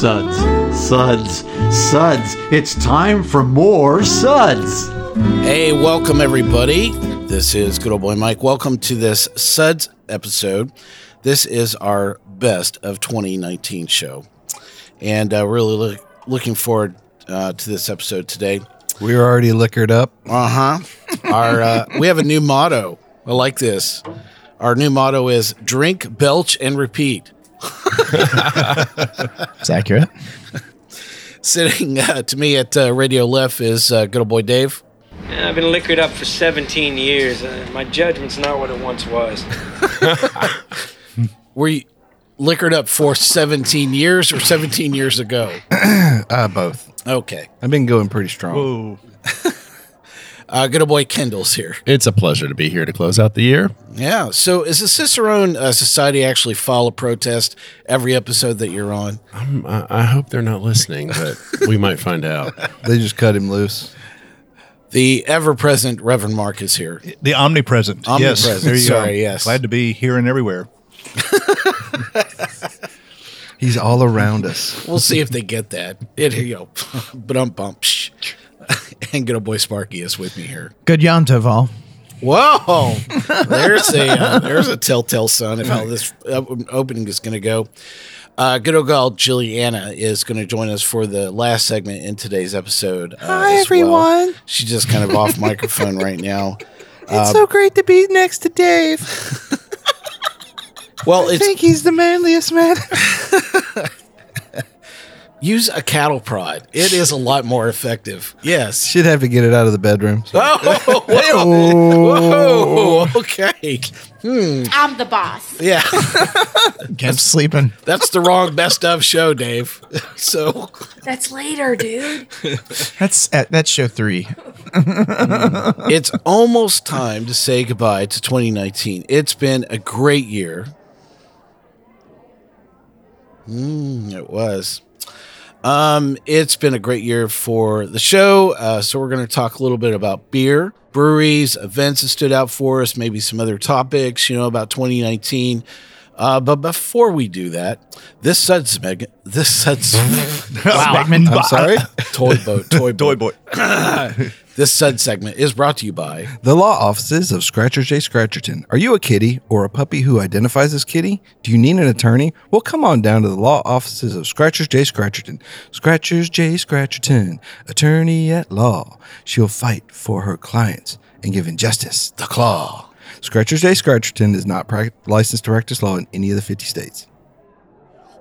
Suds, suds, suds. It's time for more suds. Hey, welcome everybody. This is Good Old Boy Mike. Welcome to this Suds episode. This is our best of 2019 show. And uh, really look, looking forward uh, to this episode today. We were already liquored up. Uh huh. Our uh, we have a new motto. I like this. Our new motto is drink, belch, and repeat. It's accurate. Sitting uh, to me at uh, Radio Left is uh, good old boy Dave. Yeah, I've been liquored up for 17 years. Uh, my judgment's not what it once was. Were you liquored up for 17 years or 17 years ago? Uh, both. Okay. I've been going pretty strong. Uh, good old boy Kendall's here. It's a pleasure to be here to close out the year. Yeah. So, is the Cicerone uh, Society actually file a protest every episode that you're on? I'm, I, I hope they're not listening, but we might find out. They just cut him loose. The ever present Reverend Mark is here. The omnipresent. Yes, there you sorry, go. yes. Glad to be here and everywhere. He's all around us. We'll see if they get that. It here you go. But um bump. Shh. And good old boy Sparky is with me here. Good Yantoval. Whoa! There's a uh, there's a telltale sign of how this uh, opening is going to go. Uh, good old girl Jilliana is going to join us for the last segment in today's episode. Uh, Hi, as well. everyone. She's just kind of off microphone right now. It's so great to be next to Dave. Well, I think he's the manliest man. Use a cattle prod. It is a lot more effective. Yes. Should have to get it out of the bedroom. So- Oh, whoa, whoa, okay. I'm the boss. Yeah, Kept sleeping. that's the wrong best of show, Dave. So That's later, dude. That's uh, that's show three. it's almost time to say goodbye to 2019. It's been a great year. Mm, it was. Um, it's been a great year for the show. Uh, so we're going to talk a little bit about beer, breweries, events that stood out for us, maybe some other topics, you know, about 2019. Uh, but before we do that, this suds meg- this suds Segment. I'm sorry. toy boat toy boat. Toy boat. This sud segment is brought to you by The law offices of Scratcher J. Scratcherton. Are you a kitty or a puppy who identifies as kitty? Do you need an attorney? Well, come on down to the law offices of Scratchers J. Scratcherton. Scratchers J. Scratcherton, attorney at law. She'll fight for her clients and give injustice the claw. Scratchers J. Scratcherton is not licensed to practice law in any of the 50 states.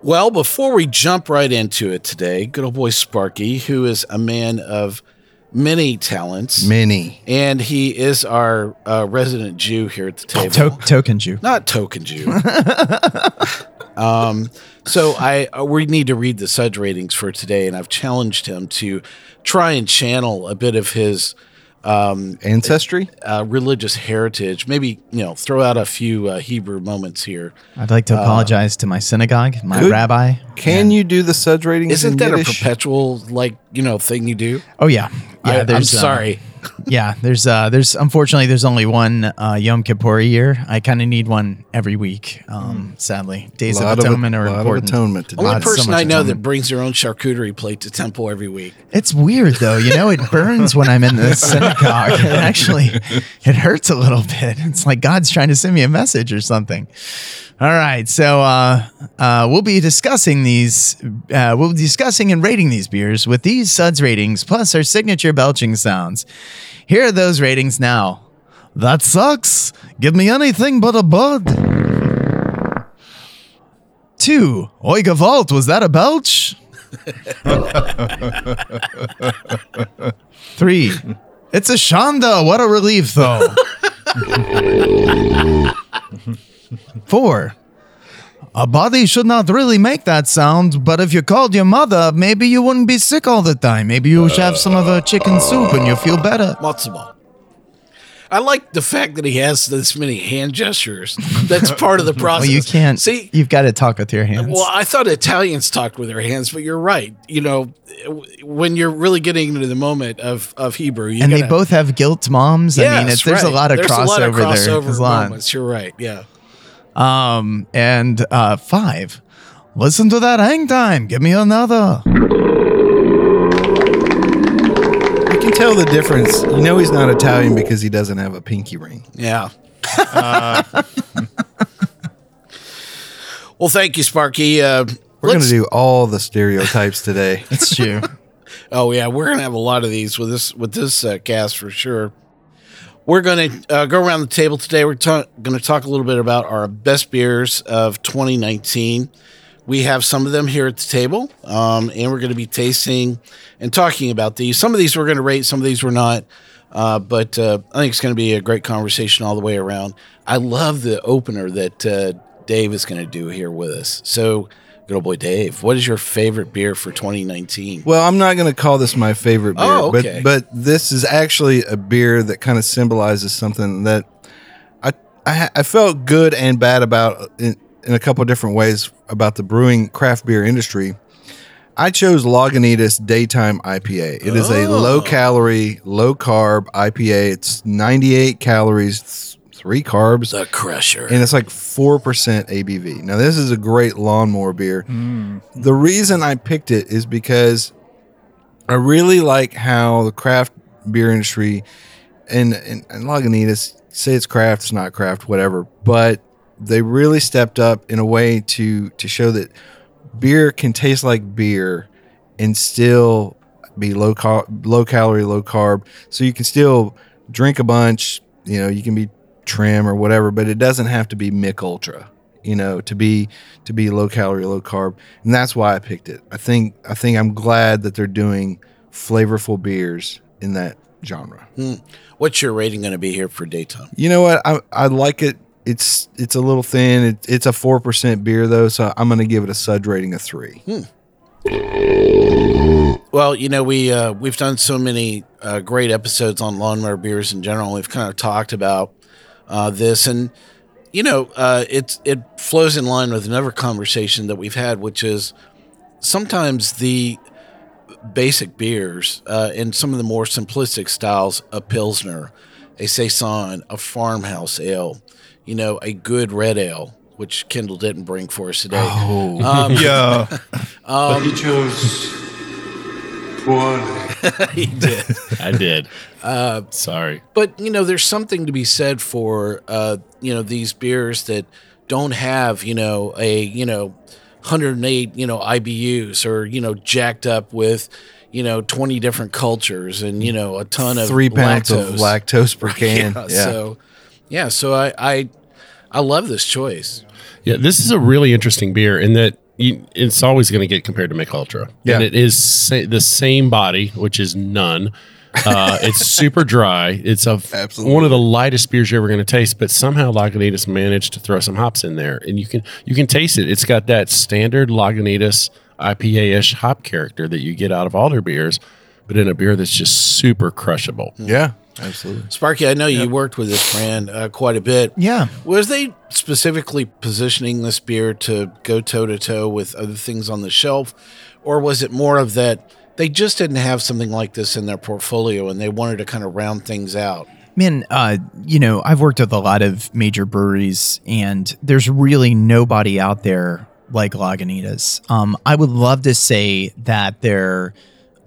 Well, before we jump right into it today, good old boy Sparky, who is a man of many talents, Many. and he is our uh, resident Jew here at the table. To- token Jew. Not token Jew. um, so I uh, we need to read the Sudge ratings for today, and I've challenged him to try and channel a bit of his Ancestry? uh, religious heritage. Maybe you know, throw out a few uh, Hebrew moments here. I'd like to apologize to my synagogue, my Good. rabbi. Can you do the Suds ratings? Isn't in that a perpetual like you know thing you do? Oh yeah, yeah. I, I'm there's, uh, sorry. Yeah, there's uh, there's unfortunately there's only one uh, Yom Kippur a year. I kind of need one every week. Um, sadly, days of Lot of- atonement are lot of atonement to do. Only God, person much I know that brings their own charcuterie plate to temple every week. It's weird though, you know. It burns when I'm in the synagogue. It actually, it hurts a little bit. It's like God's trying to send me a message or something. All right, so uh, uh, we'll be discussing these. Uh, we'll be discussing and rating these beers with these suds ratings plus our signature belching sounds. Here are those ratings now. That sucks. Give me anything but a bud. Two. Oi, Gevalt, was that a belch? Three. It's a Shonda. What a relief, though. Four. A body should not really make that sound, but if you called your mother, maybe you wouldn't be sick all the time. Maybe you should have some of her chicken soup and you'll feel better. Matzo ball. I like the fact that he has this many hand gestures. That's part of the process. Well, you can't. see. you've got to talk with your hands. Well, I thought Italians talked with their hands, but you're right. You know, when you're really getting into the moment of of Hebrew, you and they gotta- both have guilt moms. I mean, there's a lot of There's crossover, a lot of there. crossover lot. moments. You're right. Yeah. Um, and uh, five. Listen to that hang time. Give me another. You can tell the difference. You know he's not Italian because he doesn't have a pinky ring. Yeah. well, thank you, Sparky. Uh, We're going to do all the stereotypes today. That's true. Oh yeah, we're gonna have a lot of these with this with this uh, cast for sure. We're gonna uh, go around the table today. We're ta- gonna talk a little bit about our best beers of 2019. We have some of them here at the table, um, and we're gonna be tasting and talking about these. Some of these we're gonna rate, some of these we're not. Uh, but uh, I think it's going to be a great conversation all the way around. I love the opener that uh, Dave is going to do here with us. So, good old boy Dave, what is your favorite beer for 2019? Well, I'm not going to call this my favorite beer, Oh, okay. but but this is actually a beer that kind of symbolizes something that I I, I felt good and bad about in, in a couple of different ways about the brewing craft beer industry. I chose Lagunitas Daytime IPA. It is a Oh. low calorie, low carb IPA. It's 98 calories, three carbs, The Crusher. and it's like 4% ABV. Now, this is a great lawnmower beer. Mm. The reason I picked it is because I really like how the craft beer industry and, and, and Lagunitas say it's craft, it's not craft, whatever, but they really stepped up in a way to to show that beer can taste like beer and still be low cal- low calorie, low carb. So you can still drink a bunch, you know, you can be trim or whatever, but it doesn't have to be Mich Ultra, you know, to be to be low calorie, low carb. And that's why I picked it. I think I think I'm glad that they're doing flavorful beers in that genre. What's your rating going to be here for daytime? You know what? I I like it. It's it's a little thin. It, it's a four percent beer though, so I'm gonna give it a Sud rating of three. Well, you know we uh, we've done so many uh, great episodes on lawnmower beers in general. We've kind of talked about uh, this, and you know uh, it's it flows in line with another conversation that we've had, which is sometimes the basic beers uh, and some of the more simplistic styles, a pilsner, a saison, a farmhouse ale, you know, a good red ale, which Kendall didn't bring for us today. Oh, Um, Yeah. but he chose poorly. he did. I did. Uh, Sorry. but you know there's something to be said for uh you know these beers that don't have you know a you know 108 you know IBUs or you know jacked up with you know 20 different cultures and you know a ton of three pounds lactose. of lactose per can. yeah, yeah. so yeah so I I I love this choice Yeah, this is a really interesting beer in that you, it's always going to get compared to Mich Ultra. Yeah. And it is sa- the same body, which is none. Uh, it's super dry. It's a Absolutely. one of the lightest beers you're ever going to taste, but somehow Lagunitas managed to throw some hops in there, and you can you can taste it. It's got that standard Lagunitas IPA ish hop character that you get out of all their beers, but in a beer that's just super crushable. yeah, absolutely. Sparky I know you worked with this brand uh, quite a bit Yeah. Was they specifically positioning this beer to go toe to toe with other things on the shelf, or was it more of that they just didn't have something like this in their portfolio and they wanted to kind of round things out? Man, uh, you know, I've worked with a lot of major breweries, and there's really nobody out there like Lagunitas. Um, I would love to say that their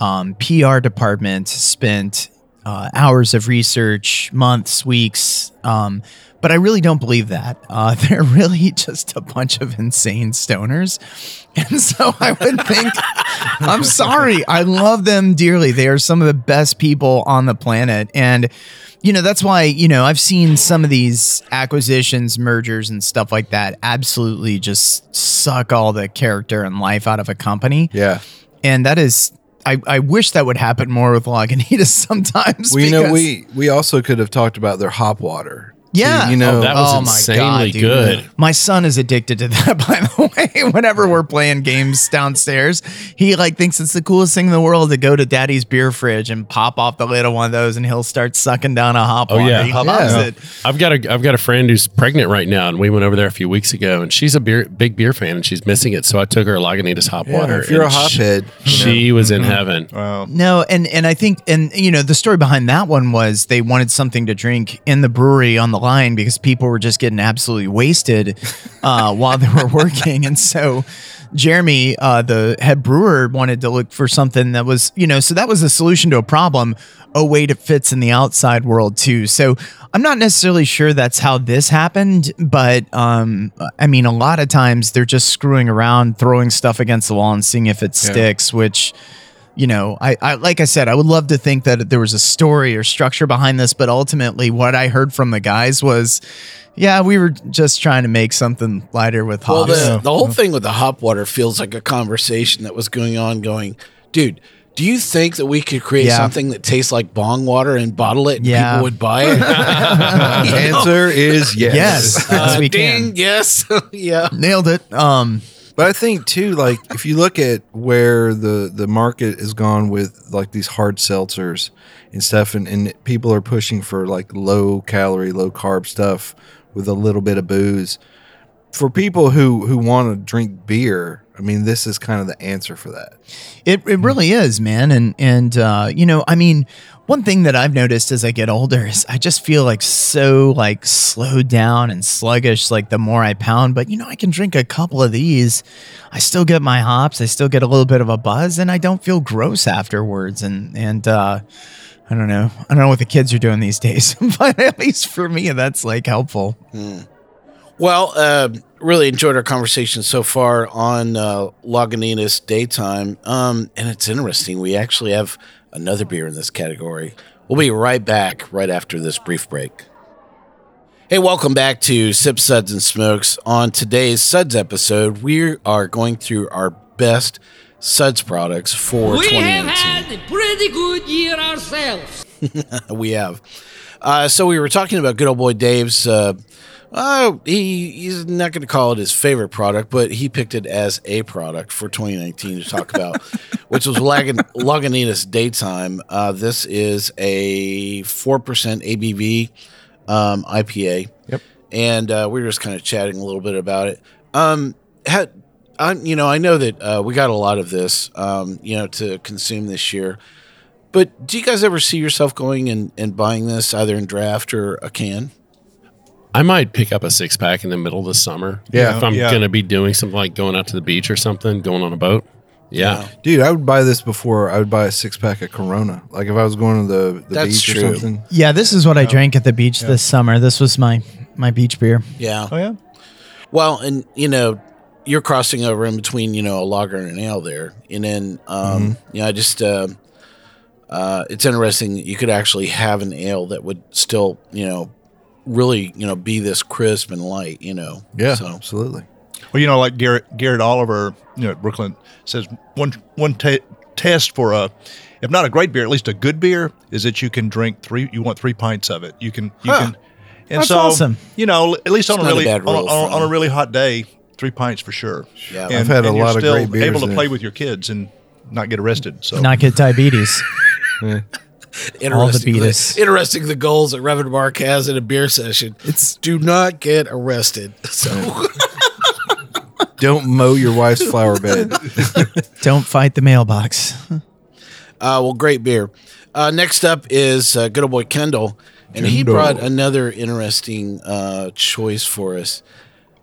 um, PR department spent uh, hours of research, months, weeks, um, but I really don't believe that. Uh, they're really just a bunch of insane stoners. And so I would think, I'm sorry, I love them dearly. They are some of the best people on the planet. And, you know, that's why, you know, I've seen some of these acquisitions, mergers, and stuff like that absolutely just suck all the character and life out of a company. Yeah. And that is, I, I wish that would happen more with Lagunitas sometimes. Well, you know, we we also could have talked about their hop water. Yeah. you know, Oh, that was Oh my insanely God, good. My son is addicted to that, by the way. Whenever we're playing games downstairs, he like thinks it's the coolest thing in the world to go to daddy's beer fridge and pop off the lid of one of those and he'll start sucking down a hop Oh, water. yeah. He Yeah. loves it. I've got a I've got a friend who's pregnant right now, and we went over there a few weeks ago, and she's a beer big beer fan, and she's missing it. So I took her Lagunitas hop Yeah, water. if you're a and she- hophead, she was in mm-hmm. heaven. Wow. No, and and I think and you know the story behind that one was they wanted something to drink in the brewery on the line because people were just getting absolutely wasted uh, while they were working, and so Jeremy, uh, the head brewer, wanted to look for something that was you know so that was a solution to a problem. Oh wait, it fits in the outside world too. So I'm not necessarily sure that's how this happened, but um, I mean a lot of times they're just screwing around, throwing stuff against the wall and seeing if it sticks, which you know, I, I like I said, I would love to think that there was a story or structure behind this, but ultimately, what I heard from the guys was, yeah, we were just trying to make something lighter with Well, the, the whole thing with the hop water feels like a conversation that was going on. Going, dude, do you think that we could create Yeah. something that tastes like bong water and bottle it and Yeah. people would buy it? the answer is yes. yes, yes, Uh, we ding, can. yes, yeah. Nailed it. Um, But I think too, like if you look at where the the market has gone with like these hard seltzers and stuff, and, and people are pushing for like low calorie, low carb stuff with a little bit of booze. For people who who want to drink beer, I mean, this is kind of the answer for that. It it really is, man. And and uh, you know, I mean, one thing that I've noticed as I get older is I just feel like so like slowed down and sluggish like the more I pound, but you know, I can drink a couple of these. I still get my hops, I still get a little bit of a buzz and I don't feel gross afterwards and and uh I don't know. I don't know what the kids are doing these days, but at least for me that's like helpful. Well, uh, really enjoyed our conversation so far on uh, Lagunitas Daytime. Um, and it's interesting. We actually have another beer in this category. We'll be right back right after this brief break. Hey, welcome back to Sip Suds and Smokes. On today's Suds episode, we are going through our best Suds products for We have had a pretty good year ourselves. we have. Uh, so we were talking about good old boy Dave's. Uh, uh, he he's not going to call it his favorite product, but he picked it as a product for 2019 to talk about, which was Lagun- Lagunitas Daytime. Uh, this is a four percent ABV um, IPA. Yep. And uh, we were just kind of chatting a little bit about it. Um, had, I, you know, I know that uh, we got a lot of this, um, you know, to consume this year. But do you guys ever see yourself going and, and buying this either in draft or a can? I might pick up a six pack in the middle of the summer. Yeah, if I'm yeah. going to be doing something like going out to the beach or something, going on a boat. Yeah, Dude, I would buy this before I would buy a six pack of Corona. Like if I was going to the, the That's beach true. or something. Yeah, this is what I drank at the beach this summer. This was my my beach beer. Yeah. Oh yeah. Well, and you know, you're crossing over in between, you know, a lager and an ale there, and then, um, you know, I just, uh, uh, it's interesting. You could actually have an ale that would still, you know, really, you know, be this crisp and light, you know. Yeah, So absolutely. Well, you know, like Garrett Garrett Oliver, you know, at Brooklyn says one one ta test for a, if not a great beer, at least a good beer, is that you can drink three. You want three pints of it. You can you Huh. can, and That's so awesome. you know, at least on It's a a really bad on, on- on a really hot day, three pints for sure. Yeah. And, I've had a and you're lot of still great beers able to there. play with your kids and not get arrested. So Not get diabetes. interesting. beatus. interesting the goals that Reverend Mark has in a beer session. It's do not get arrested. So Don't mow your wife's flower bed. Don't fight the mailbox. Uh, well, great beer. Uh, next up is uh, good old boy Kendall, and he brought another interesting uh, choice for us.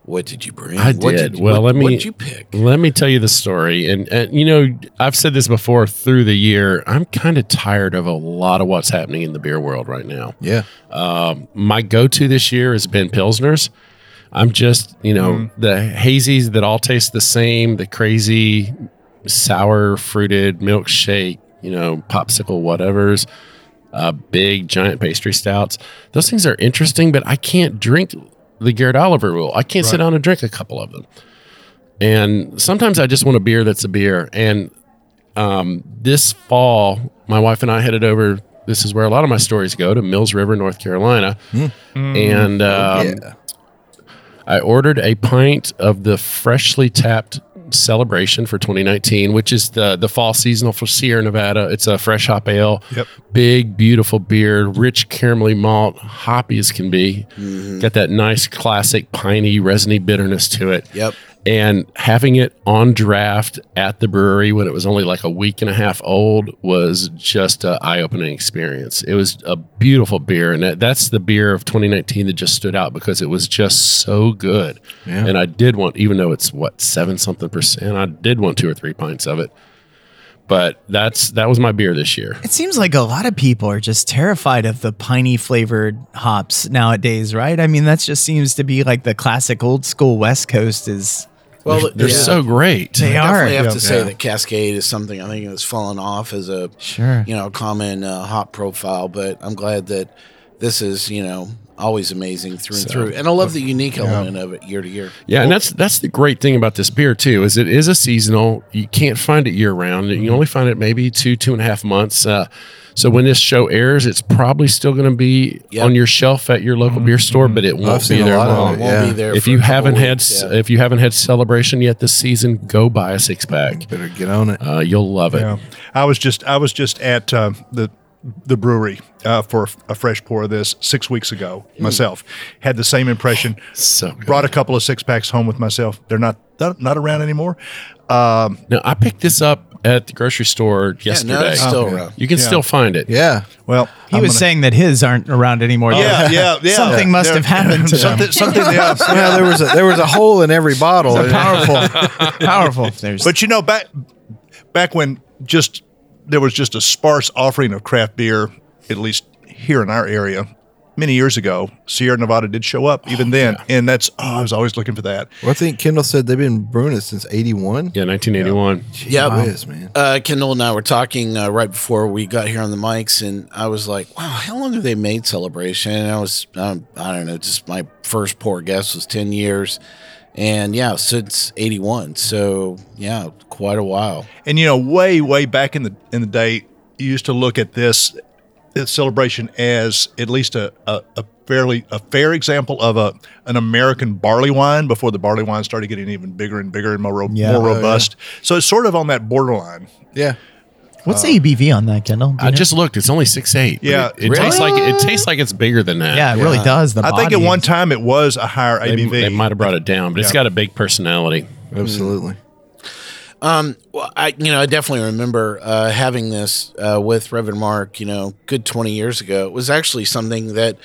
What did you bring? I What did. well, what, let me. What did you pick? Let me tell you the story. And, and you know, I've said this before through the year. I'm kind of tired of a lot of what's happening in the beer world right now. Yeah. Um, my go-to this year has been pilsners. I'm just, you know, the hazies that all taste the same, the crazy sour fruited milkshake, you know, popsicle whatever's, uh, big giant pastry stouts. Those things are interesting, but I can't drink the Garrett Oliver rule. I can't sit down and drink a couple of them. And sometimes I just want a beer that's a beer. And um, this fall, my wife and I headed over this is where a lot of my stories go to Mills River, North Carolina, and um, I ordered a pint of the freshly tapped celebration for 2019, which is the the fall seasonal for Sierra Nevada. It's a fresh hop ale, Yep. big beautiful beer, rich caramelly malt, hoppy as can be. Mm-hmm. Got that nice classic piney resiny bitterness to it. Yep. And having it on draft at the brewery when it was only like a week and a half old was just an eye opening experience. It was a beautiful beer. And that, that's the beer of 2019 that just stood out because it was just so good. And I did want, even though it's what, seven something percent, I did want two or three pints of it. But that's that was my beer this year. It seems like a lot of people are just terrified of the piney flavored hops nowadays, right? I mean, that just seems to be like the classic old school West Coast is. Well, They're yeah. so great. They I are. definitely have Yeah. to say Yeah. that Cascade is something I think that's fallen off as a Sure. you know common uh, hop profile. But I'm glad that this is you know always amazing through and through, and I love the unique element of it year to year. Yeah, and that's that's the great thing about this beer too is it is a seasonal. You can't find it year round. You only find it maybe two two and a half months. Uh, so when this show airs, it's probably still going to be Yep. on your shelf at your local beer store, but it won't seen be a there lot of long. it, Won't Yeah. be there If you haven't had weeks, s yeah. if you haven't had celebration yet this season, go buy a six pack. Better get on it. Uh, you'll love it. Yeah, I was just I was just at uh, the the brewery uh, for a fresh pour of this six weeks ago myself. Had the same impression. So good. Brought a couple of six packs home with myself. They're not not, not around anymore. Um, Now I picked this up at the grocery store Yeah, yesterday. no, it's still around. you can Yeah. still find it. Yeah. well, He I'm was gonna- saying that his aren't around anymore. Yeah, yeah, yeah. Something must There- have happened to them. something. Something. Yeah. Well, there was a there was a hole in every bottle. Powerful. Powerful. There's But you know, back back when just there was just a sparse offering of craft beer, at least here in our area, many years ago, Sierra Nevada did show up. Even then, and that's oh, I was always looking for that. Well, I think Kendall said they've been brewing it since '81. Yeah, 1981. Yeah, Whiz, man. Uh, Kendall and I were talking uh, right before we got here on the mics, and I was like, "Wow, how long have they made Celebration?" And I was, um, I don't know, just my first poor guess was ten years, and yeah, since '81. So yeah, quite a while. And you know, way way back in the in the day, you used to look at this, this celebration as at least a, a, a fairly a fair example of a an American barley wine before the barley wine started getting even bigger and bigger and more Yeah. more Oh, robust. So it's sort of on that borderline. Yeah. What's the ABV on that, Kendall? I just looked. It's only six eight. Yeah. it, it tastes like it tastes like it's bigger than that. yeah, it really does. The I think at body one is- time it was a higher they, ABV. they might have brought it down, but it's Yeah. got a big personality. Absolutely. Well, I you know I definitely remember uh, having this uh, with Reverend Mark. You know, good twenty years ago. It was actually something that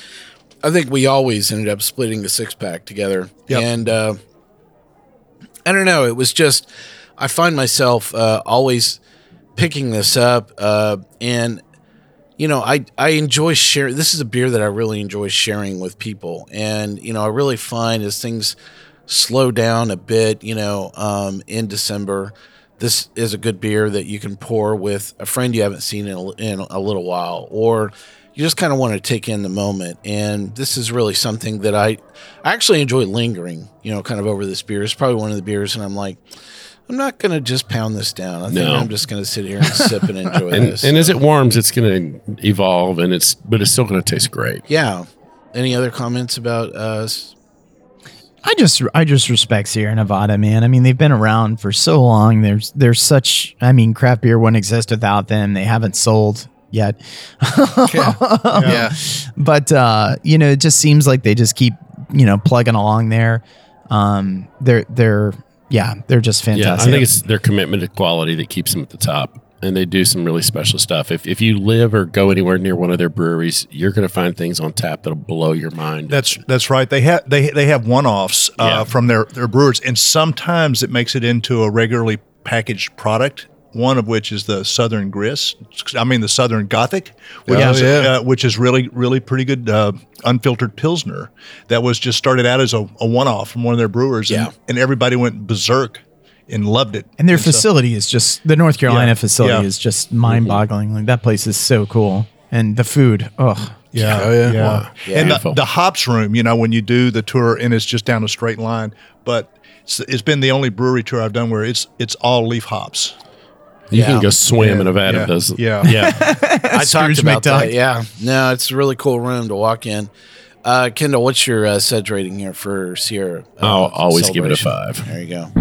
I think we always ended up splitting the six pack together. Yep. And uh, I don't know. It was just I find myself uh, always picking this up, uh, and you know I I enjoy sharing. This is a beer that I really enjoy sharing with people, and you know I really find as things slow down a bit, you know, um, in December. This is a good beer that you can pour with a friend you haven't seen in a, in a little while, or you just kind of want to take in the moment. And this is really something that I, I actually enjoy lingering, you know, kind of over this beer. It's probably one of the beers, and I'm like, I'm not going to just pound this down. I think No. I'm just going to sit here and sip and enjoy And, this. and as it warms, it's going to evolve, and it's but it's still going to taste great. yeah. Any other comments about us? I just I just respect Sierra Nevada, man. I mean, they've been around for so long. There's there's such I mean, craft beer wouldn't exist without them. They haven't sold yet. Yeah. but uh, you know, it just seems like they just keep, you know, plugging along there. Um they're they're yeah, they're just fantastic. Yeah, fantastic. I think it's their commitment to quality that keeps them at the top, and they do some really special stuff. If if you live or go anywhere near one of their breweries, you're going to find things on tap that'll blow your mind. That's that's right. They have they they have one offs uh, Yeah. from their their brewers, and sometimes it makes it into a regularly packaged product. One of which is the Southern Grist. I mean the Southern Gothic, which Yeah, is yeah. Uh, which is really really pretty good uh, unfiltered pilsner. That was just started out as a, a one off from one of their brewers, Yeah. and, and everybody went berserk and loved it. and their so- facility is just the North Carolina Yeah, facility yeah. is just mind boggling. Like that place is so cool. And the food, oh Yeah, Oh, yeah. yeah. Yeah. And the, the hops room, you know, when you do the tour and it's just down a straight line, but it's, it's been the only brewery tour I've done where it's it's all leaf hops. You Yeah. can go swim in a vat Yeah. of those. Yeah. yeah. I talked Scrooge about that. Yeah. No, it's a really cool room to walk in. Uh, Kendall, what's your uh, Suds rating here for Sierra? uh, I'll always give it a five. There you go.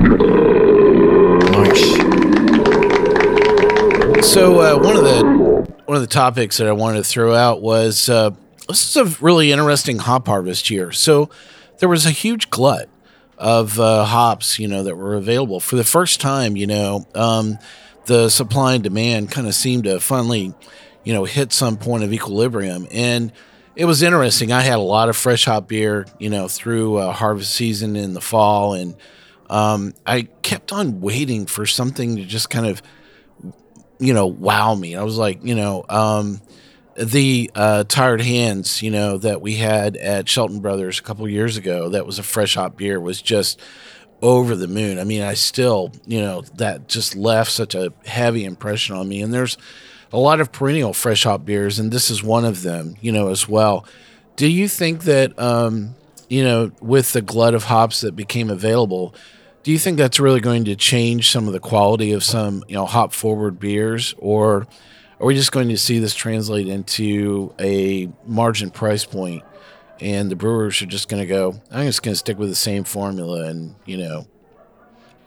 So uh, one of the one of the topics that I wanted to throw out was uh, this is a really interesting hop harvest year. So there was a huge glut of uh, hops, you know, that were available for the first time. You know, um, the supply and demand kind of seemed to finally, you know, hit some point of equilibrium, and it was interesting. I had a lot of fresh hop beer, you know, through uh, harvest season in the fall, and um, I kept on waiting for something to just kind of you know, wow me. I was like, you know, um, the uh, tired hands, you know, that we had at Shelton Brothers a couple years ago, that was a fresh hop beer, was just over the moon. I mean, I still, you know, that just left such a heavy impression on me. And there's a lot of perennial fresh hop beers, and this is one of them, you know, as well. Do you think that, um, you know, with the glut of hops that became available, do you think that's really going to change some of the quality of some, you know, hop forward beers, or are we just going to see this translate into a margin price point, and the brewers are just going to go, I'm just going to stick with the same formula, and you know,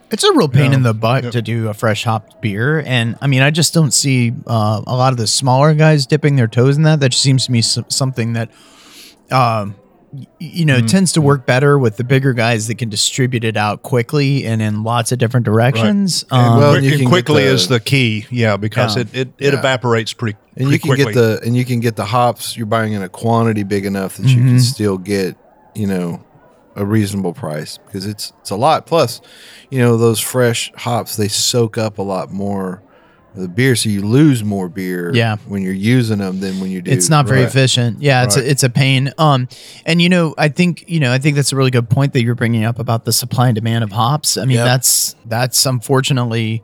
It's a real pain Yeah. in the butt to do a fresh hopped beer, and I mean, I just don't see uh, a lot of the smaller guys dipping their toes in that. That just seems to me something that, um, you know, tends to work better with the bigger guys that can distribute it out quickly and in lots of different directions. And, Um, well, quick- you and can quickly the- is the key. Yeah, because Yeah. it, it, it Yeah. evaporates pretty, and you can quickly. get the and you can get the hops you're buying in a quantity big enough that you Mhm. can still get you know a reasonable price because it's it's a lot plus you know those fresh hops they soak up a lot more of the beer so you lose more beer Yeah. when you're using them than when you do it's not very Right. efficient. Yeah, it's a, it's a pain. Um, and you know, I think you know, I think that's a really good point that you're bringing up about the supply and demand of hops. I mean, Yep. that's that's unfortunately,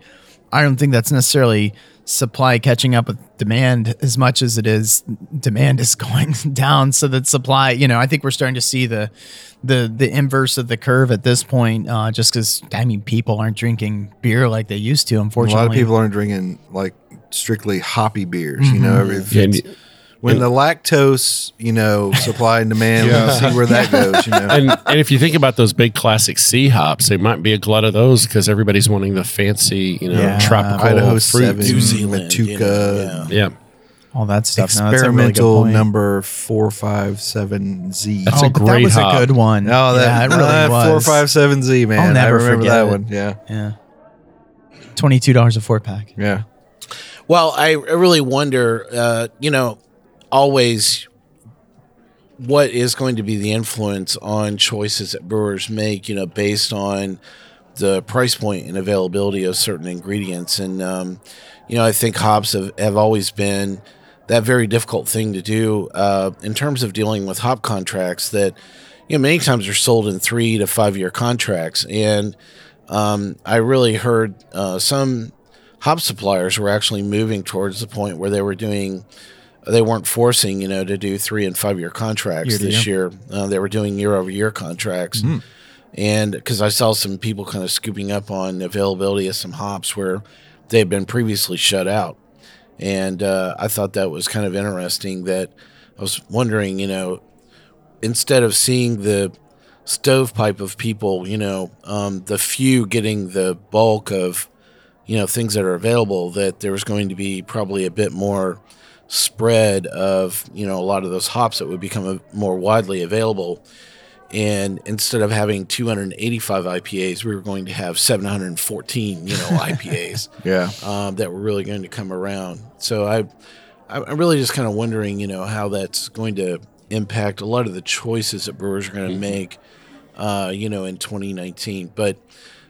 I don't think that's necessarily supply catching up with demand as much as it is demand is going down. So that supply you know i think we're starting to see the the the inverse of the curve at this point uh just because i mean people aren't drinking beer like they used to unfortunately a lot of people aren't drinking like strictly hoppy beers you know every, Yeah, and- when the lactose you know supply and demand Yeah. we'll see where that goes you know and and if you think about those big classic C hops, they might be a glut of those because everybody's wanting the fancy, you know, Yeah. tropical Idaho fruit. seven, New Zealand, Motueka, yeah. Yeah, all that stuff No, that's a really experimental number four five seven Z. That's oh, a great that was hop. a good one. Oh, that, yeah, it really uh, was. four five seven Z man. I'll never I remember forget that it. one. Yeah, Yeah, twenty two dollars a four pack. yeah. Well, I I really wonder, uh, you know, always what is going to be the influence on choices that brewers make, you know, based on the price point and availability of certain ingredients. And, um, you know, I think hops have, have always been that very difficult thing to do uh, in terms of dealing with hop contracts that, you know, many times are sold in three to five year contracts. And um, I really heard uh, some hop suppliers were actually moving towards the point where they were doing they weren't forcing you know to do three and five year contracts Year this year. uh, they were doing year over year contracts and because i saw some people kind of scooping up on availability of some hops where they had been previously shut out. And uh, i thought that was kind of interesting that i was wondering you know instead of seeing the stovepipe of people you know um, the few getting the bulk of you know things that are available that there was going to be probably a bit more spread of you know a lot of those hops that would become a, more widely available. And instead of having 285 IPAs we were going to have 714 you know IPAs Yeah. um, that were really going to come around. So I I- I'm really just kind of wondering you know how that's going to impact a lot of the choices that brewers are going to make uh, you know in 2019 but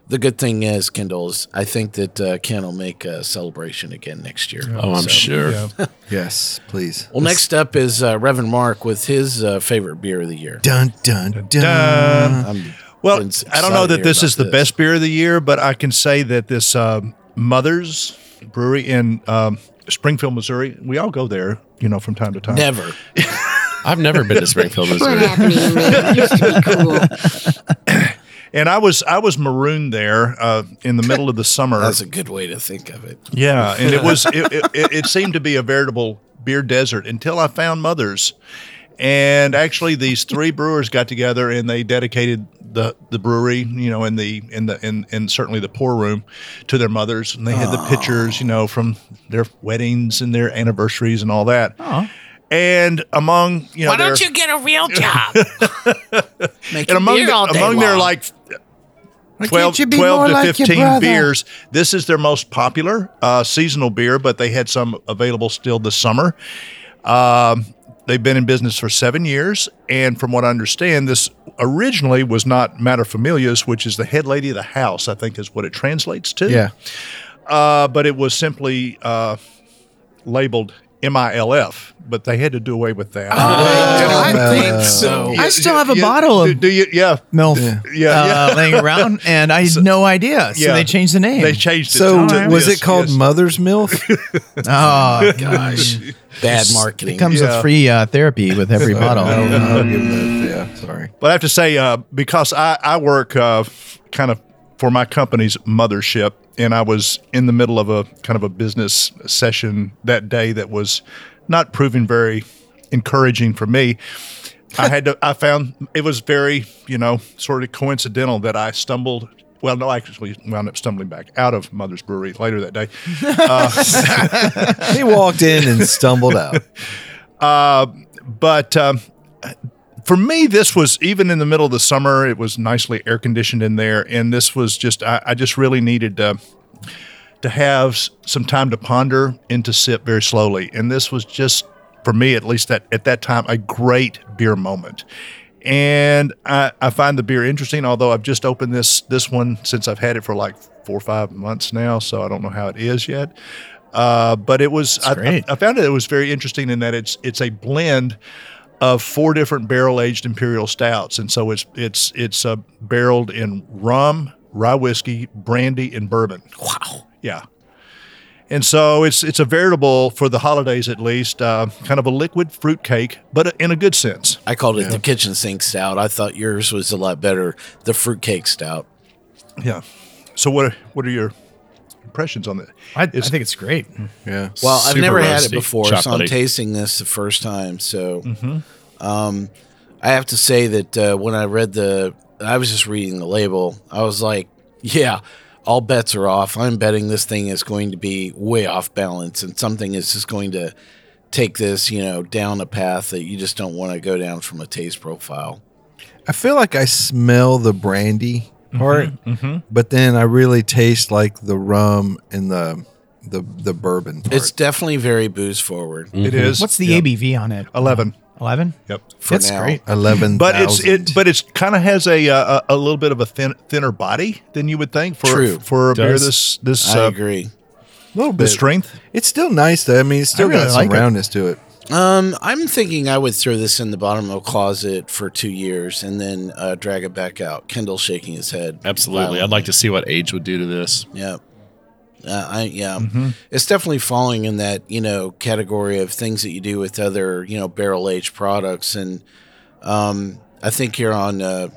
the good thing is, Kendall, is I think that uh, Ken will make a celebration again next year. oh, I'm So- sure. Yeah. Yes, please. Well, next up is uh, Reverend Mark with his uh, favorite beer of the year. Dun dun dun. Dun. I'm Well, I don't know that this is the best beer of the year, but I can say that this um Mother's Brewery in um, Springfield, Missouri, we all go there, you know, from time to time. Never. I've never been to Springfield, What Missouri. happened to me? It used to be cool. And I was I was marooned there uh, in the middle of the summer. That's a good way to think of it. Yeah, and it was it, it, it, seemed to be a veritable beer desert until I found Mothers, and actually these three brewers got together and they dedicated the the brewery, you know, in the in the in, in certainly the pour room to their mothers, and they had the pictures, you know, from their weddings and their anniversaries and all that. And among you know, Why don't their- you get a real job? And among beer the- all day among their like Why 12, can't be 12 more to like 15 beers. This is their most popular uh, seasonal beer, but they had some available still this summer. Um, they've been in business for seven years. And from what I understand, this originally was not Materfamilias, which is the head lady of the house, I think is what it translates to. Yeah. Uh, but it was simply uh, labeled MILF, but they had to do away with that. I think so. I still have a You- bottle of do you? Yeah. MILF Yeah, yeah. uh, laying around, and I had no idea. So yeah. they changed the name. They changed it. So to, was yes, it called yes. Mother's Milk? oh gosh, Bad marketing. it comes Yeah. with free uh, therapy with every bottle. I'll, I'll that. Yeah, sorry. But I have to say, uh, because I, I work uh, kind of for my company's mothership, and I was in the middle of a kind of a business session that day that was not proving very encouraging for me. I had to, I found it was very, you know, sort of coincidental that I stumbled. Well, no, I actually wound up stumbling back out of Mother's Brewery later that day. He walked in and stumbled out. but um, for me, this was even in the middle of the summer. It was nicely air conditioned in there, and this was just I, I just really needed to to have some time to ponder and to sip very slowly. And this was just for me, at least that at that time, a great beer moment. And I, I find the beer interesting, although I've just opened this this one since I've had it for like four or five months now, so I don't know how it is yet. Uh, but it was I, I. I found it, it was very interesting in that it's it's a blend of four different barrel aged imperial stouts, and so it's it's it's uh, barreled in rum, rye whiskey, brandy, and bourbon. Wow! Yeah, and so it's it's a veritable for the holidays at least, uh, kind of a liquid fruit cake, but in a good sense. I called it the kitchen sink stout. I thought yours was a lot better, the fruitcake stout. Yeah. So what are, what are your impressions on that? I, I think it's great. Yeah. Well, I've Super never had it roasty, before, so I'm tasting this the first time. So, um, I have to say that uh, when I read the, I was just reading the label. I was like, yeah, all bets are off. I'm betting this thing is going to be way off balance, and something is just going to take this, you know, down a path that you just don't want to go down from a taste profile. I feel like I smell the brandy part, but then I really taste like the rum and the the the bourbon part. It's definitely very booze forward. It is. What's the yeah. ABV on it? Eleven. Eleven. Yep. For That's now. great. eleven. But it's it, but it's kind of has a, uh, a a little bit of a thin, thinner body than you would think for True. for a beer Does. this this I uh, agree. a little the bit. strength. It's still nice though. I mean, it's still really got some like it. roundness to it. Um, I'm thinking I would throw this in the bottom of a closet for two years and then uh, drag it back out. Kendall shaking his head. Absolutely. I'd like to see what age would do to this. Yeah. Uh, I yeah, it's definitely falling in that you know category of things that you do with other you know barrel aged products, and um, I think you're on. Uh,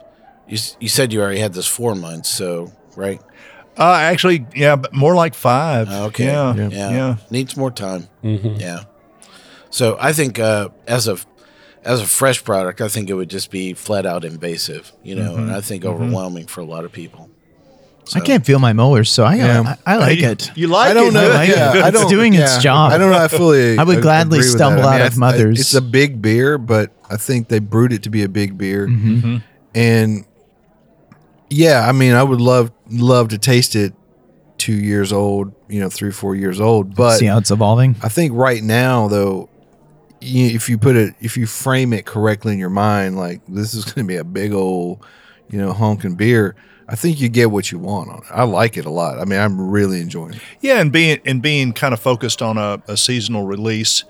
you you said you already had this four months, so right? Uh, actually, yeah, but more like five. Okay, Yeah. yeah, Yeah. needs more time. Yeah, so I think uh, as a as a fresh product, I think it would just be flat out invasive, you know, and I think overwhelming for a lot of people. I can't feel my molars, so I Yeah. I, I like You- it. You like it? I don't it? know. I like yeah, it. It's don't, doing its job. I don't know. I fully. I would gladly agree with stumble that. I out mean, of I th- Mother's. It's a big beer, but I think they brewed it to be a big beer, Mm-hmm. and yeah, I mean, I would love love to taste it. Two years old, you know, three four years old, but See how it's evolving. I think right now though, you, if you put it, if you frame it correctly in your mind, like this is going to be a big old, you know, honking beer. I think you get what you want on it. I like it a lot. I mean, I'm really enjoying it. Yeah, and being and being kind of focused on a, a seasonal release,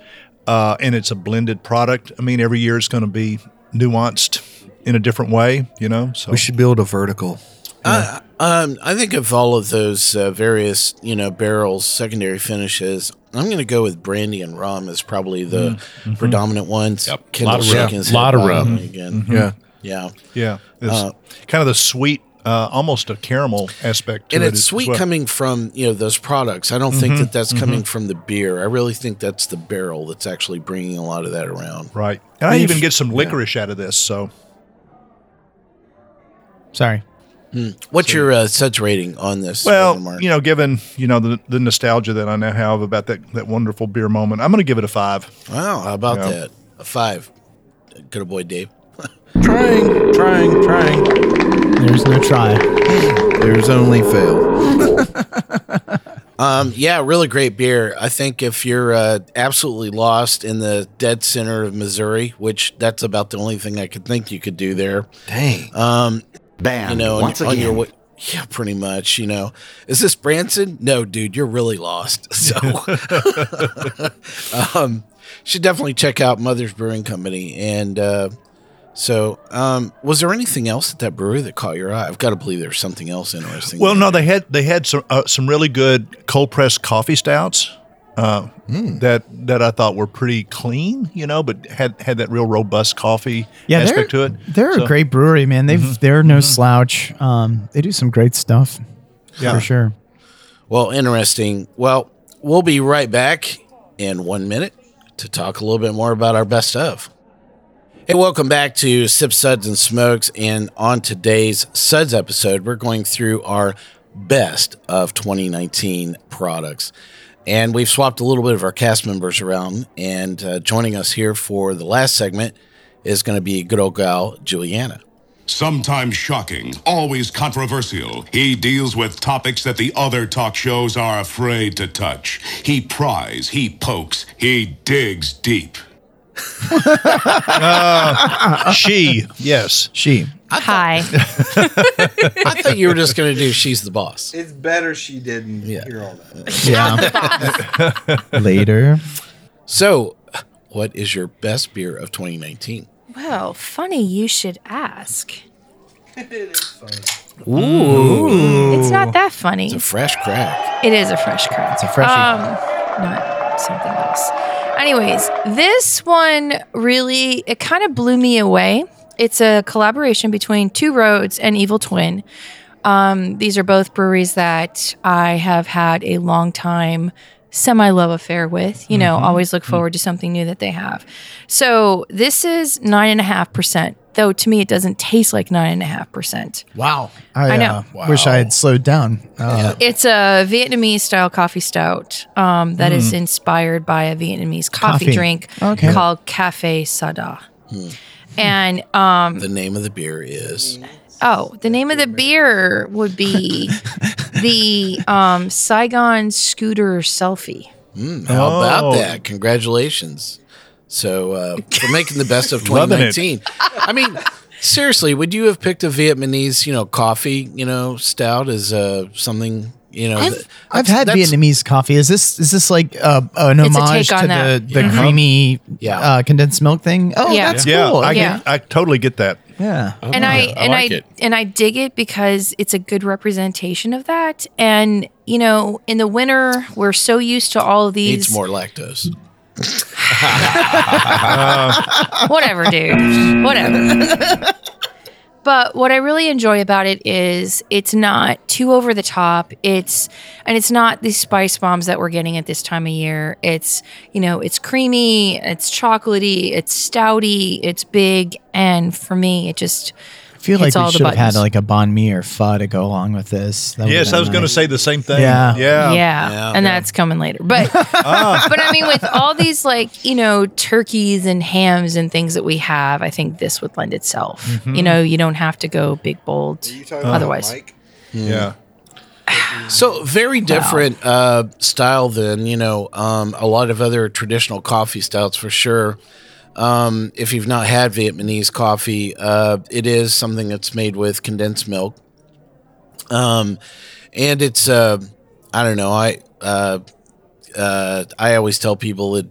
uh, and it's a blended product. I mean, every year it's going to be nuanced in a different way. You know, so We should build a vertical. I, um, I think of all of those uh, various, you know, barrels, secondary finishes, I'm going to go with brandy and rum as probably the predominant ones. Yep. Kendall Lot of rum. shaking Lot of rum. again. Yeah. Mm-hmm. Yeah. yeah, it's Uh, kind of the sweet uh, almost a caramel aspect to and it. it's sweet well. coming from you know those products. I don't think Mhm, that that's coming mhm. from the beer. I really think that's the barrel that's actually bringing a lot of that around. Right. And I If- even get some yeah. licorice out of this. So Sorry. Hmm. What's your uh, suds rating on this? Well, Mark? you know, given you know the, the nostalgia that I now have about that that wonderful beer moment, I'm going to give it a five. Wow, how about Yeah. that? A five. Good old boy, Dave. Trying, trying, trying. There's no try. There's only fail. Um, yeah, really great beer. I think if you're uh, absolutely lost in the dead center of Missouri, which that's about the only thing I could think you could do there. Dang. Um, Banned you know, on- once on your Yeah, pretty much. You know, is this Branson? No, dude, you're really lost. So, um, should definitely check out Mother's Brewing Company. And uh, so, um, was there anything else at that brewery that caught your eye? I've got to believe there's something else interesting. Well, no, they had they had some uh, some really good cold pressed coffee stouts uh, that that I thought were pretty clean, you know, but had had that real robust coffee Yeah, they're, aspect to it. They're So- a great brewery, man. They've they're no slouch. Um, they do some great stuff. Yeah. for sure. Well, interesting. Well, we'll be right back in one minute to talk a little bit more about our best of. Hey, welcome back to Sip Suds and Smokes. And on today's Suds episode, we're going through our best of 2019 products. And we've swapped a little bit of our cast members around. And uh, joining us here for the last segment is going to be good old gal Juliana. Sometimes shocking, always controversial, he deals with topics that the other talk shows are afraid to touch. He pries, he pokes, he digs deep. Uh, she, yes, she. Hi. I thought you were just going to do She's the Boss. It's better she didn't hear all that. Yeah. Later. So, what is your best beer of 2019? Well, funny you should ask. Ooh. It's not that funny. It's a fresh crack. It is a fresh crack. It's a freshie. Um, not something else. Anyways, this one really it kind of blew me away. It's a collaboration between Two Roads and Evil Twin. Um, these are both breweries that I have had a long time semi love affair with. You know, Mhm. always look forward to something new that they have. So this is nine and a half percent. Though to me, it doesn't taste like nine and a half percent. Wow. I, I know. Uh, Wish I had slowed down. Uh, It's a Vietnamese style coffee stout um, that is Mm. inspired by a Vietnamese coffee, Coffee. drink Okay. called Cafe Sua Da. And um, The name of the beer is. oh, the name of the beer would be the um, Saigon Scooter Selfie. Mm, how about Oh. that? Congratulations. So, uh, for making the best of 2019. I mean, seriously, would you have picked a Vietnamese, you know, coffee, you know, stout as uh, something, you know? that- I've had Vietnamese coffee. Is this is this like uh, an a homage to on the, that. the Mhm. creamy Yeah. uh, condensed milk thing? Oh, Yeah. that's yeah, cool. I, Yeah. Get, I totally get that. yeah. and I, I and like I it. and I dig it because it's a good representation of that. And you know, in the winter, we're so used to all of these. Needs more lactose. Whatever, dude. Whatever. But what I really enjoy about it is it's not too over the top. It's and it's not these spice bombs that we're getting at this time of year. It's you know it's creamy, it's chocolatey, it's stouty, it's big, and for me, it just feel like hits we all should have had like a banh mi or pho to go along with this. That Yes, I was been going to say the same thing. Yeah. yeah, yeah, Yeah. and that's coming later. But Ah. but I mean, with all these like you know turkeys and hams and things that we have, I think this would lend itself. Mm-hmm. You know, you don't have to go big bold. Otherwise, yeah. So very different uh, style than you know um, a lot of other traditional coffee styles for sure. Um, if you've not had Vietnamese coffee, uh, it is something that's made with condensed milk, um, and it's uh, I don't know I uh, uh, I always tell people that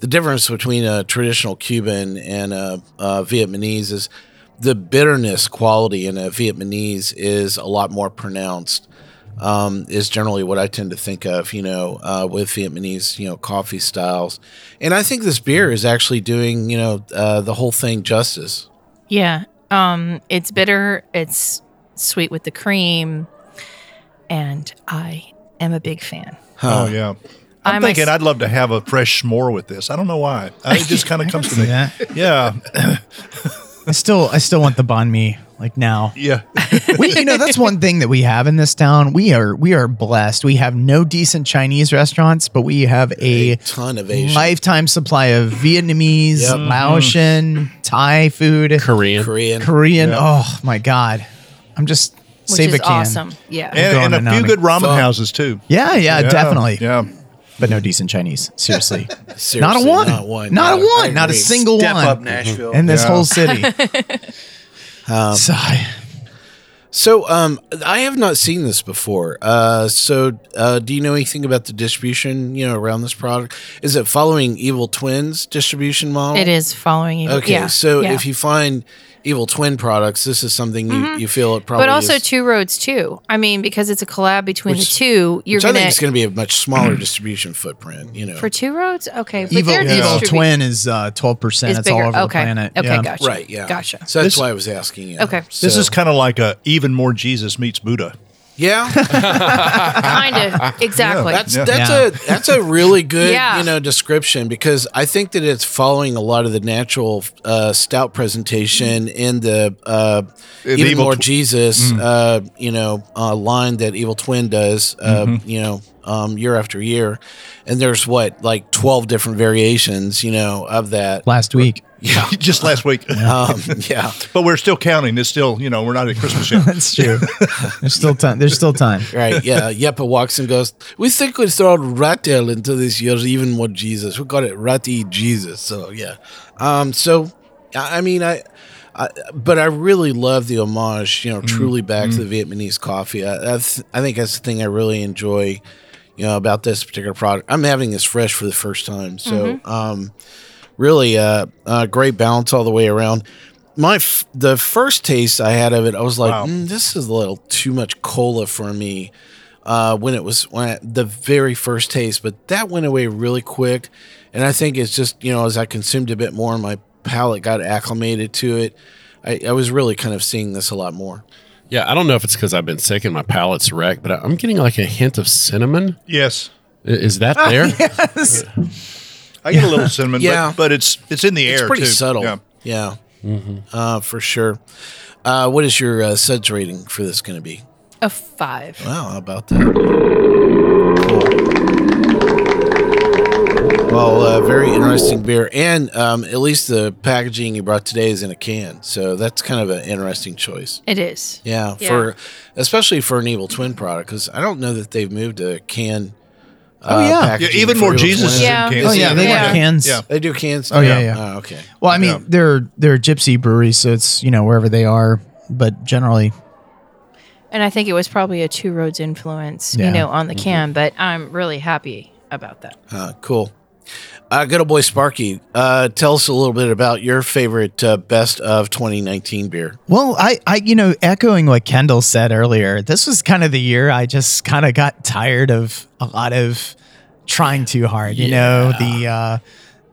the difference between a traditional Cuban and a, a Vietnamese is the bitterness quality in a Vietnamese is a lot more pronounced um, is generally what I tend to think of, you know, uh, with Vietnamese, you know, coffee styles. And I think this beer is actually doing, you know, uh, the whole thing justice. yeah. Um, it's bitter. It's sweet with the cream, and I am a big fan. Oh yeah. I'm, I'm thinking a- I'd love to have a fresh s'more with this. I don't know why. I- It just kind of comes to me. Yeah. Yeah. I still I still want the banh mi like now. Yeah. we you know that's one thing that we have in this town. We are we are blessed. We have no decent Chinese restaurants, but we have a ton of Asian. lifetime supply of Vietnamese, Yep. Mm. Laotian, Thai food, Korean. Korean. Korean. Yep. Oh my god. I'm just Which save is a can. awesome. Yeah. And, and a few good ramen Fuck. houses too. Yeah, yeah, definitely. Yeah. But no decent Chinese. Seriously. Seriously, not a one. Not one. Not a one. Not a single Step one. up, Nashville. in this Yeah. whole city. Um, Sigh. So, um, I have not seen this before. Uh, so, uh, do you know anything about the distribution? You know, around this product, is it following Evil Twins distribution model? It is following you. Okay, yeah, so yeah. if you find Evil Twin products, this is something you, you feel it probably. but also is, Two Roads too. I mean, because it's a collab between Which- the two, you're which I gonna I think it's going to be a much smaller distribution footprint. You know, for Two Roads. Okay, but Evil, they're Evil distribu- Twin is uh, 12%. is it's all over okay. the planet. Okay, yeah. gotcha. right? Yeah, gotcha. So that's This- why I was asking you. Okay. This is kind of like a even more Jesus meets Buddha. Yeah. kind of exactly. That's Yeah. that's Yeah. a that's a really good Yeah. you know description because I think that it's following a lot of the natural uh, stout presentation in the uh, The even Evil more Tw- Jesus uh, you know uh, line that Evil Twin does uh, you know um, year after year, and there's what like twelve different variations you know of that. Last week. Yeah, Just last week. um, yeah. But we're still counting. It's still, you know, we're not at Christmas yet. That's true. There's still time. There's still time. Right, yeah. Jeppe walks and goes, We think we throw Rattel into this year's even more Jesus. We got it Ratty Jesus. So yeah. Um so I I mean I I, but I really love the homage, you know, truly back to the Vietnamese coffee. I, I, th- I think that's the thing I really enjoy, you know, about this particular product. I'm having this fresh for the first time, so um, really, uh, uh, great balance all the way around. My f- the first taste I had of it, I was like, Wow. "Mm, this is a little too much cola for me. Uh, when it was when I, the very first taste, but that went away really quick, and I think it's just you know as I consumed a bit more, my palate got acclimated to it. I, I was really kind of seeing this a lot more. Yeah, I don't know if it's because I've been sick and my palate's wrecked, but I'm getting like a hint of cinnamon. yes. I- Is that Oh, there? I get a little cinnamon, Yeah. but, but it's it's in the It's air pretty too. subtle. Yeah. Yeah, uh, for sure. Uh, what is your uh, suds rating for this going to be? a five. Wow, how about that? Cool. Well, uh, very interesting beer, and um, at least the packaging you brought today is in a can, so that's kind of an interesting choice. It is. Yeah, Yeah. for especially for an Evil Twin product, because I don't know that they've moved to can. Oh, yeah. Yeah, even more Jesus Yeah. cans. Oh yeah, they Yeah. got cans. Yeah. They do cans. Oh, yeah, now? yeah. Oh, okay. Well, I mean, Yeah. they're they're gypsy breweries, so it's you know wherever they are, but generally, And I think it was probably a Two Roads influence, Yeah. you know, on the can, but I'm really happy about that. Uh, cool. Uh, good old boy Sparky, uh, tell us a little bit about your favorite uh, best of 2019 beer. well, I I you know echoing what Kendall said earlier, this was kind of the year I just kind of got tired of a lot of trying too hard. You know the. uh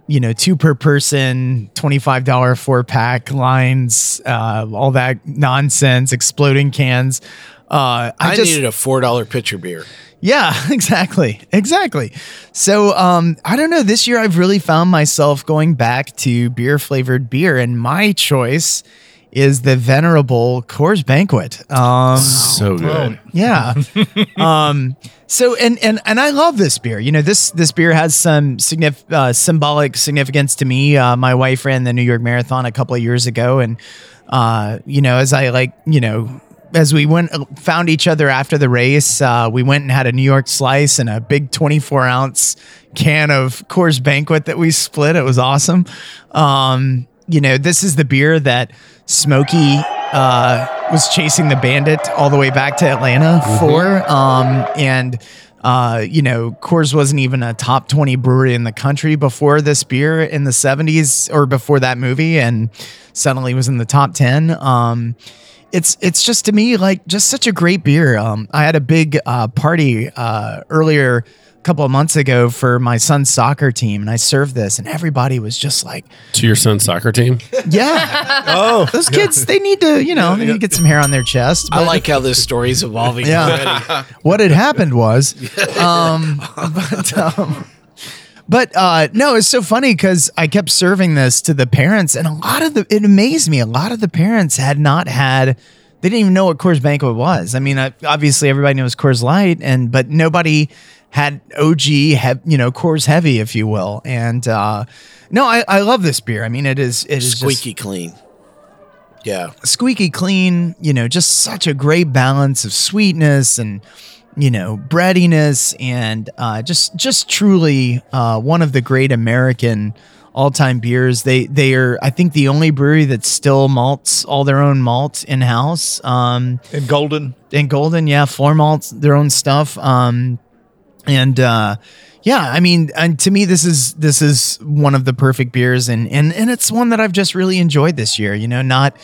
you know, two per person, $25 four pack lines, uh, all that nonsense, exploding cans. Uh, I, I, just, needed a four dollar pitcher beer. Yeah, exactly. Exactly. So um I don't know, this year I've really found myself going back to beer flavored beer and my choice is the venerable Coors Banquet. Um so good. yeah. um so and and and I love this beer. You know, this this beer has some signif- uh, symbolic significance to me. Uh, my wife ran the New York Marathon a couple of years ago and uh you know, as I like, you know, as we went found each other after the race, uh, we went and had a New York slice and a big 24 ounce can of Coors Banquet that we split. It was awesome. Um, you know, this is the beer that Smokey uh, was chasing the bandit all the way back to Atlanta for. Um, and uh, you know, Coors wasn't even a top 20 brewery in the country before this beer in the 70s or before that movie, and suddenly was in the top 10. Um, it's it's just to me like just such a great beer. Um, I had a big uh, party uh, earlier a couple of months ago for my son's soccer team, and I served this, and everybody was just like, To your son's soccer team? "Yeah, Oh, those kids they need to you know they need to get some hair on their chest." I like how this story's evolving Yeah. what had happened was, um, but, um, but uh, no, it's so funny because I kept serving this to the parents, and a lot of the it amazed me. A lot of the parents had not had. They didn't even know what Coors Banquet was. I mean, I, obviously everybody knows Coors Light, and but nobody had OG, you know, Coors Heavy, if you will. And uh, no, I, I love this beer. I mean, it is it is just- Squeaky clean. Yeah. squeaky clean, you know, just such a great balance of sweetness and you know breadiness and uh, just just truly uh, one of the great American all-time beers. They they are I think the only brewery that still malts all their own malt in house. Um, and golden. and Golden, yeah, floor malts their own stuff. Um, and uh, yeah, I mean, and to me, this is this is one of the perfect beers, and and and it's one that I've just really enjoyed this year. You know, not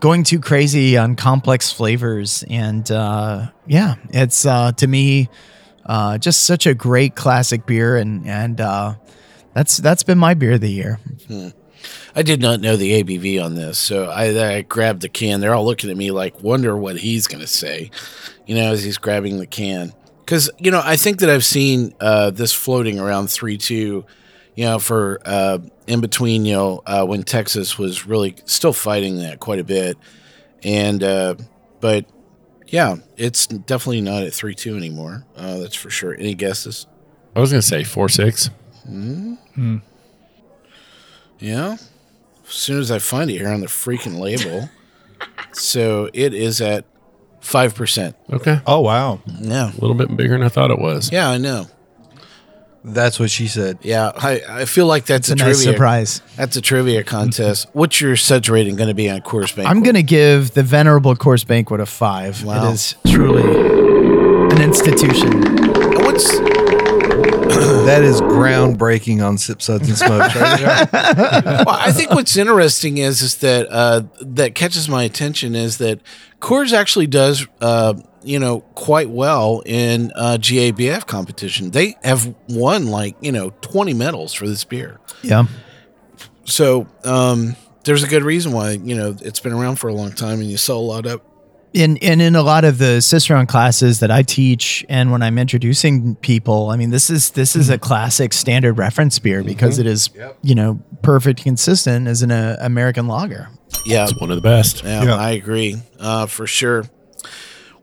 going too crazy on complex flavors, and uh, yeah, it's uh, to me uh, just such a great classic beer, and and uh, that's that's been my beer of the year. I did not know the ABV on this, so I, I grabbed the can. They're all looking at me like, wonder what he's going to say, you know, as he's grabbing the can. Because, you know, I think that I've seen uh, this floating around 3 2, you know, for uh, in between, you know, uh, when Texas was really still fighting that quite a bit. And, uh, but yeah, it's definitely not at 3 2 anymore. Uh, that's for sure. Any guesses? I was going to say 4 6. Yeah. As soon as I find it here on the freaking label. so it is at 5%. Okay. Oh wow. Yeah. A little bit bigger than I thought it was. Yeah, I know. That's what she said. Yeah, I, I feel like that's It's a, a nice trivia surprise. That's a trivia contest. What's your suds rating going to be on Coors Banquet? I'm going to give the venerable Coors Banquet a five. Wow. It is truly an institution. What's That is groundbreaking on Sip Suds and Smokes right there. well, I think what's interesting is is that uh, that catches my attention is that Coors actually does uh, you know quite well in uh, GABF competition. They have won like you know 20 medals for this beer. Yeah. So um, there's a good reason why you know it's been around for a long time and you sell a lot of. In and in a lot of the Cicerone classes that I teach, and when I'm introducing people, I mean this is this is a classic standard reference beer because it is you know perfect, consistent as an uh, American lager. Yeah, It's one of the best. Yeah, Yeah. I agree uh, for sure.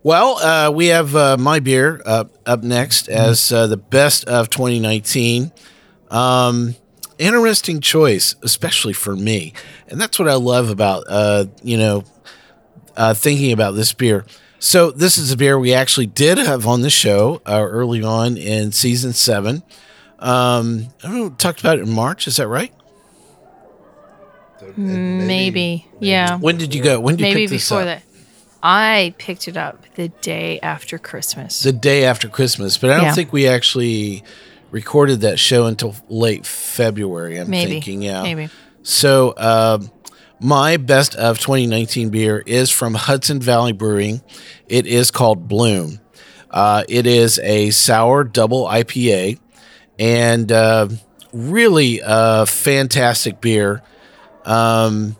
Well, uh, we have uh, my beer up up next as uh, the best of 2019. Um, interesting choice, especially for me, and that's what I love about uh, you know uh, thinking about this beer. So this is a beer we actually did have on the show uh, early on in season seven. Um, I don't know, talked about it in March. Is that right? Maybe. Yeah. When did you go? When did you Maybe pick this before up? that. I picked it up the day after Christmas. the day after Christmas, but I don't Yeah. think we actually recorded that show until late February. I'm Maybe. thinking, yeah, Maybe. So, um, my best of 2019 beer is from Hudson Valley Brewing. It is called Bloom. Uh, it is a sour double IPA, and uh, really a fantastic beer. Um,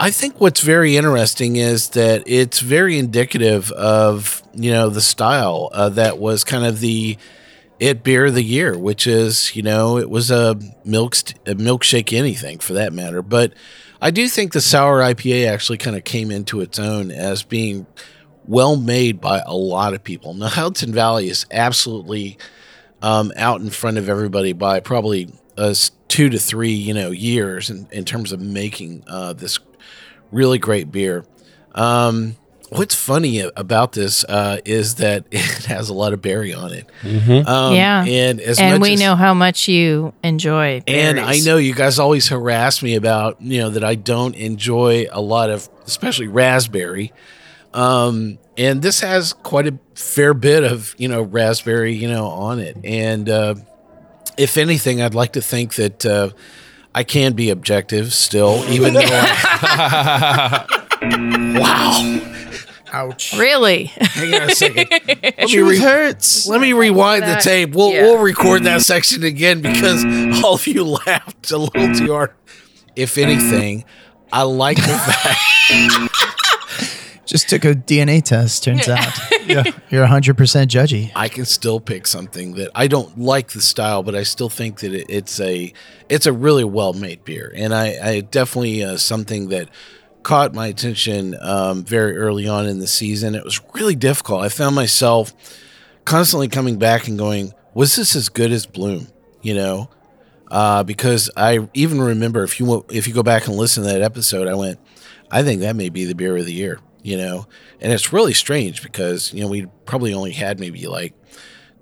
I think what's very interesting is that it's very indicative of you know the style uh, that was kind of the it beer of the year, which is you know it was a milk a milkshake anything for that matter. But I do think the sour IPA actually kind of came into its own as being well made by a lot of people. Now Hudson Valley is absolutely um, out in front of everybody by probably uh, two to three, you know, years in, in terms of making uh, this really great beer. Um, what's funny about this uh, is that it has a lot of berry on it. Um, yeah. and as and much we as- know how much you enjoy. and I know you guys always harass me about, you know, that I don't enjoy a lot of, especially raspberry. Um, and this has quite a fair bit of, you know, raspberry, you know, on it. And uh, if anything, I'd like to think that uh, I can be objective still, even though wow. Ouch. Really? Hang on a second. Let me, re- hurts. let me rewind the tape. We'll, yeah. we'll record that section again because all of you laughed a little too hard. If anything, I like the fact Just took a DNA test. Turns out, yeah, you're 100 percent judgy. I can still pick something that I don't like the style, but I still think that it, it's a it's a really well made beer, and I, I definitely uh, something that caught my attention um, very early on in the season. It was really difficult. I found myself constantly coming back and going, "Was this as good as Bloom?" You know, uh, because I even remember if you if you go back and listen to that episode, I went, "I think that may be the beer of the year." You know, and it's really strange because you know we probably only had maybe like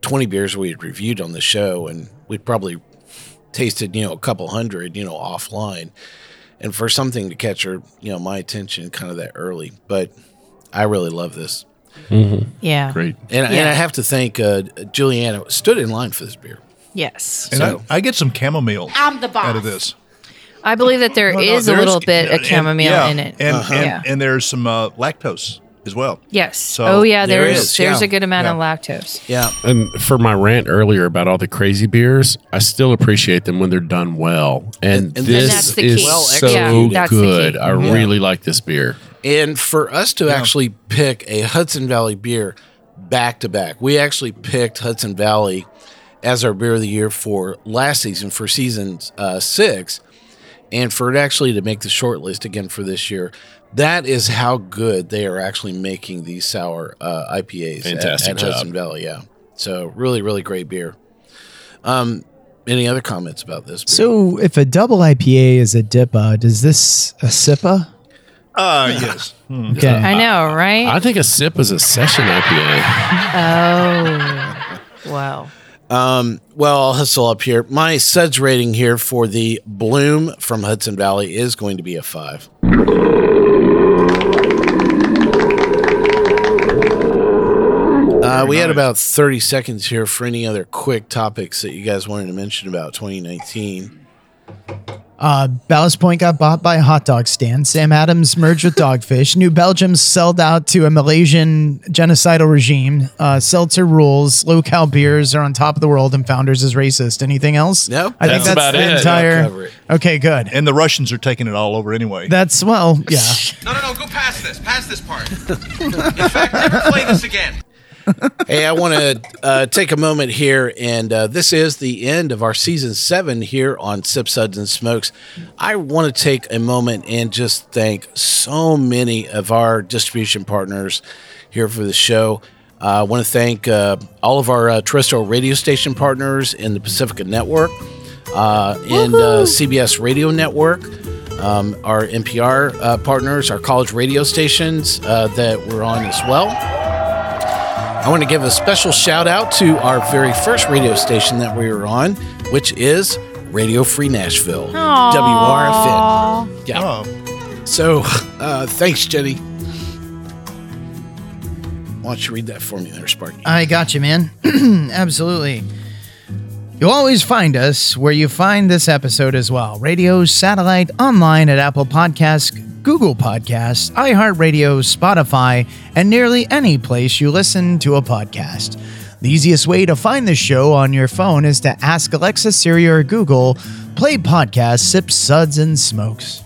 20 beers we had reviewed on the show and we'd probably tasted you know a couple hundred you know offline and for something to catch her you know my attention kind of that early but i really love this Yeah. Great. and, and i have to thank uh, juliana stood in line for this beer Yes. And So- I, I get some chamomile I'm the boss. out of this. I believe that there is No, no, a little bit of and- chamomile yeah, in it. and Uh-huh. and, Yeah. and there's some uh, lactose as well. yes. So oh yeah, there there's is, there's yeah. a good amount of lactose. yeah And for my rant earlier about all the crazy beers, I still appreciate them when they're done well. And, And- and this that's the is key. Well so. Yeah, that's the good. key. I really like this beer. And for us to actually pick a Hudson Valley beer back to back, we actually picked Hudson Valley as our beer of the year for last season, for season uh, six. And for it actually to make the short list again for this year, that is how good they are actually making these sour uh, IPAs at- Fantastic at, job. Hudson Valley. Yeah. So really, really great beer. Um, any other comments about this? Beer? So, if a double IPA is a DIPA, does this a SIPA? Uh, yes. Hmm. Okay. I know, right? I think a sip is a session IPA. oh. Wow. Um, well, I'll hustle up here. My suds rating here for the Bloom from Hudson Valley is going to be a five. Uh, we had about 30 seconds here for any other quick topics that you guys wanted to mention about 2019. Uh, Ballast Point got bought by a hot dog stand. Sam Adams merged with Dogfish. New Belgium sold out to a Malaysian genocidal regime. Uh, seltzer rules. Low cal beers are on top of the world, and founders is racist. Anything else? No, I think that's that's about the it. entire. Okay, good. And the Russians are taking it all over anyway. That's well, yeah. No, no, no, go past this. Past this part. In fact, never play this again. Hey, I want to uh, take a moment here, and uh, this is the end of our season seven here on Sip Suds and Smokes. I want to take a moment and just thank so many of our distribution partners here for the show. Uh, I want to thank uh, all of our uh, terrestrial radio station partners in the Pacifica Network, uh, and uh, CBS Radio Network, um, our NPR uh, partners, our college radio stations uh, that we're on as well. I want to give a special shout out to our very first radio station that we were on, which is Radio Free Nashville, WRFN. Yeah. Oh, So, uh, thanks, Jenny. Why don't you read that for me there, Sparky? I got you, man. Absolutely. You'll always find us where you find this episode as well radio, satellite, online at Apple Podcasts, Google Podcasts, iHeartRadio, Spotify, and nearly any place you listen to a podcast. The easiest way to find the show on your phone is to ask Alexa, Siri, or Google, play podcast, sip suds and smokes.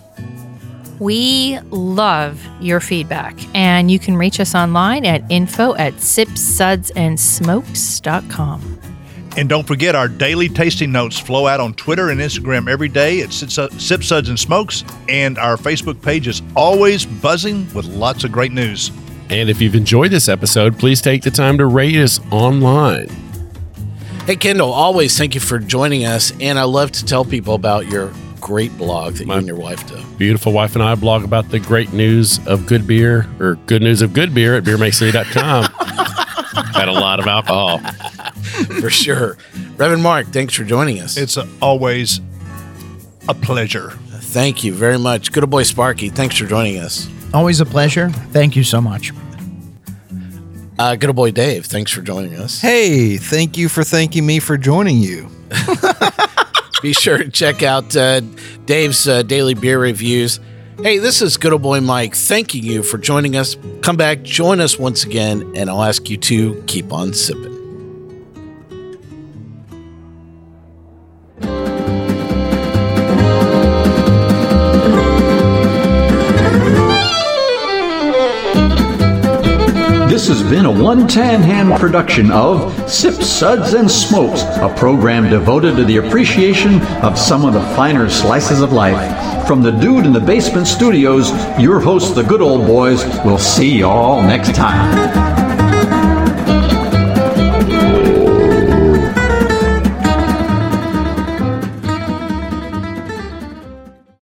We love your feedback, and you can reach us online at info at sipsudsandsmokes.com. and don't forget our daily tasting notes flow out on Twitter and Instagram every day at Sip Sip Suds and Smokes, and our Facebook page is always buzzing with lots of great news. And if you've enjoyed this episode, please take the time to rate us online. Hey, Kendall, always thank you for joining us. And I love to tell people about your great blog that you and your wife do. Beautiful wife and I blog about the great news of good beer or good news of good beer at beermakes3.com. Had a lot of alcohol. For sure. Reverend Mark, thanks for joining us. It's always a pleasure. Thank you very much. Good old boy Sparky, thanks for joining us. Always a pleasure. Thank you so much. Uh, good old boy Dave, thanks for joining us. Hey, thank you for thanking me for joining you. Be sure to check out uh, Dave's uh, daily beer reviews Hey, this is good old boy Mike thanking you for joining us. Come back, join us once again, and I'll ask you to keep on sipping. This has been a one tan hand production of Sip Suds, and Smokes, a program devoted to the appreciation of some of the finer slices of life. From the Dude in the Basement Studios, your hosts, the good old boys, will see y'all next time.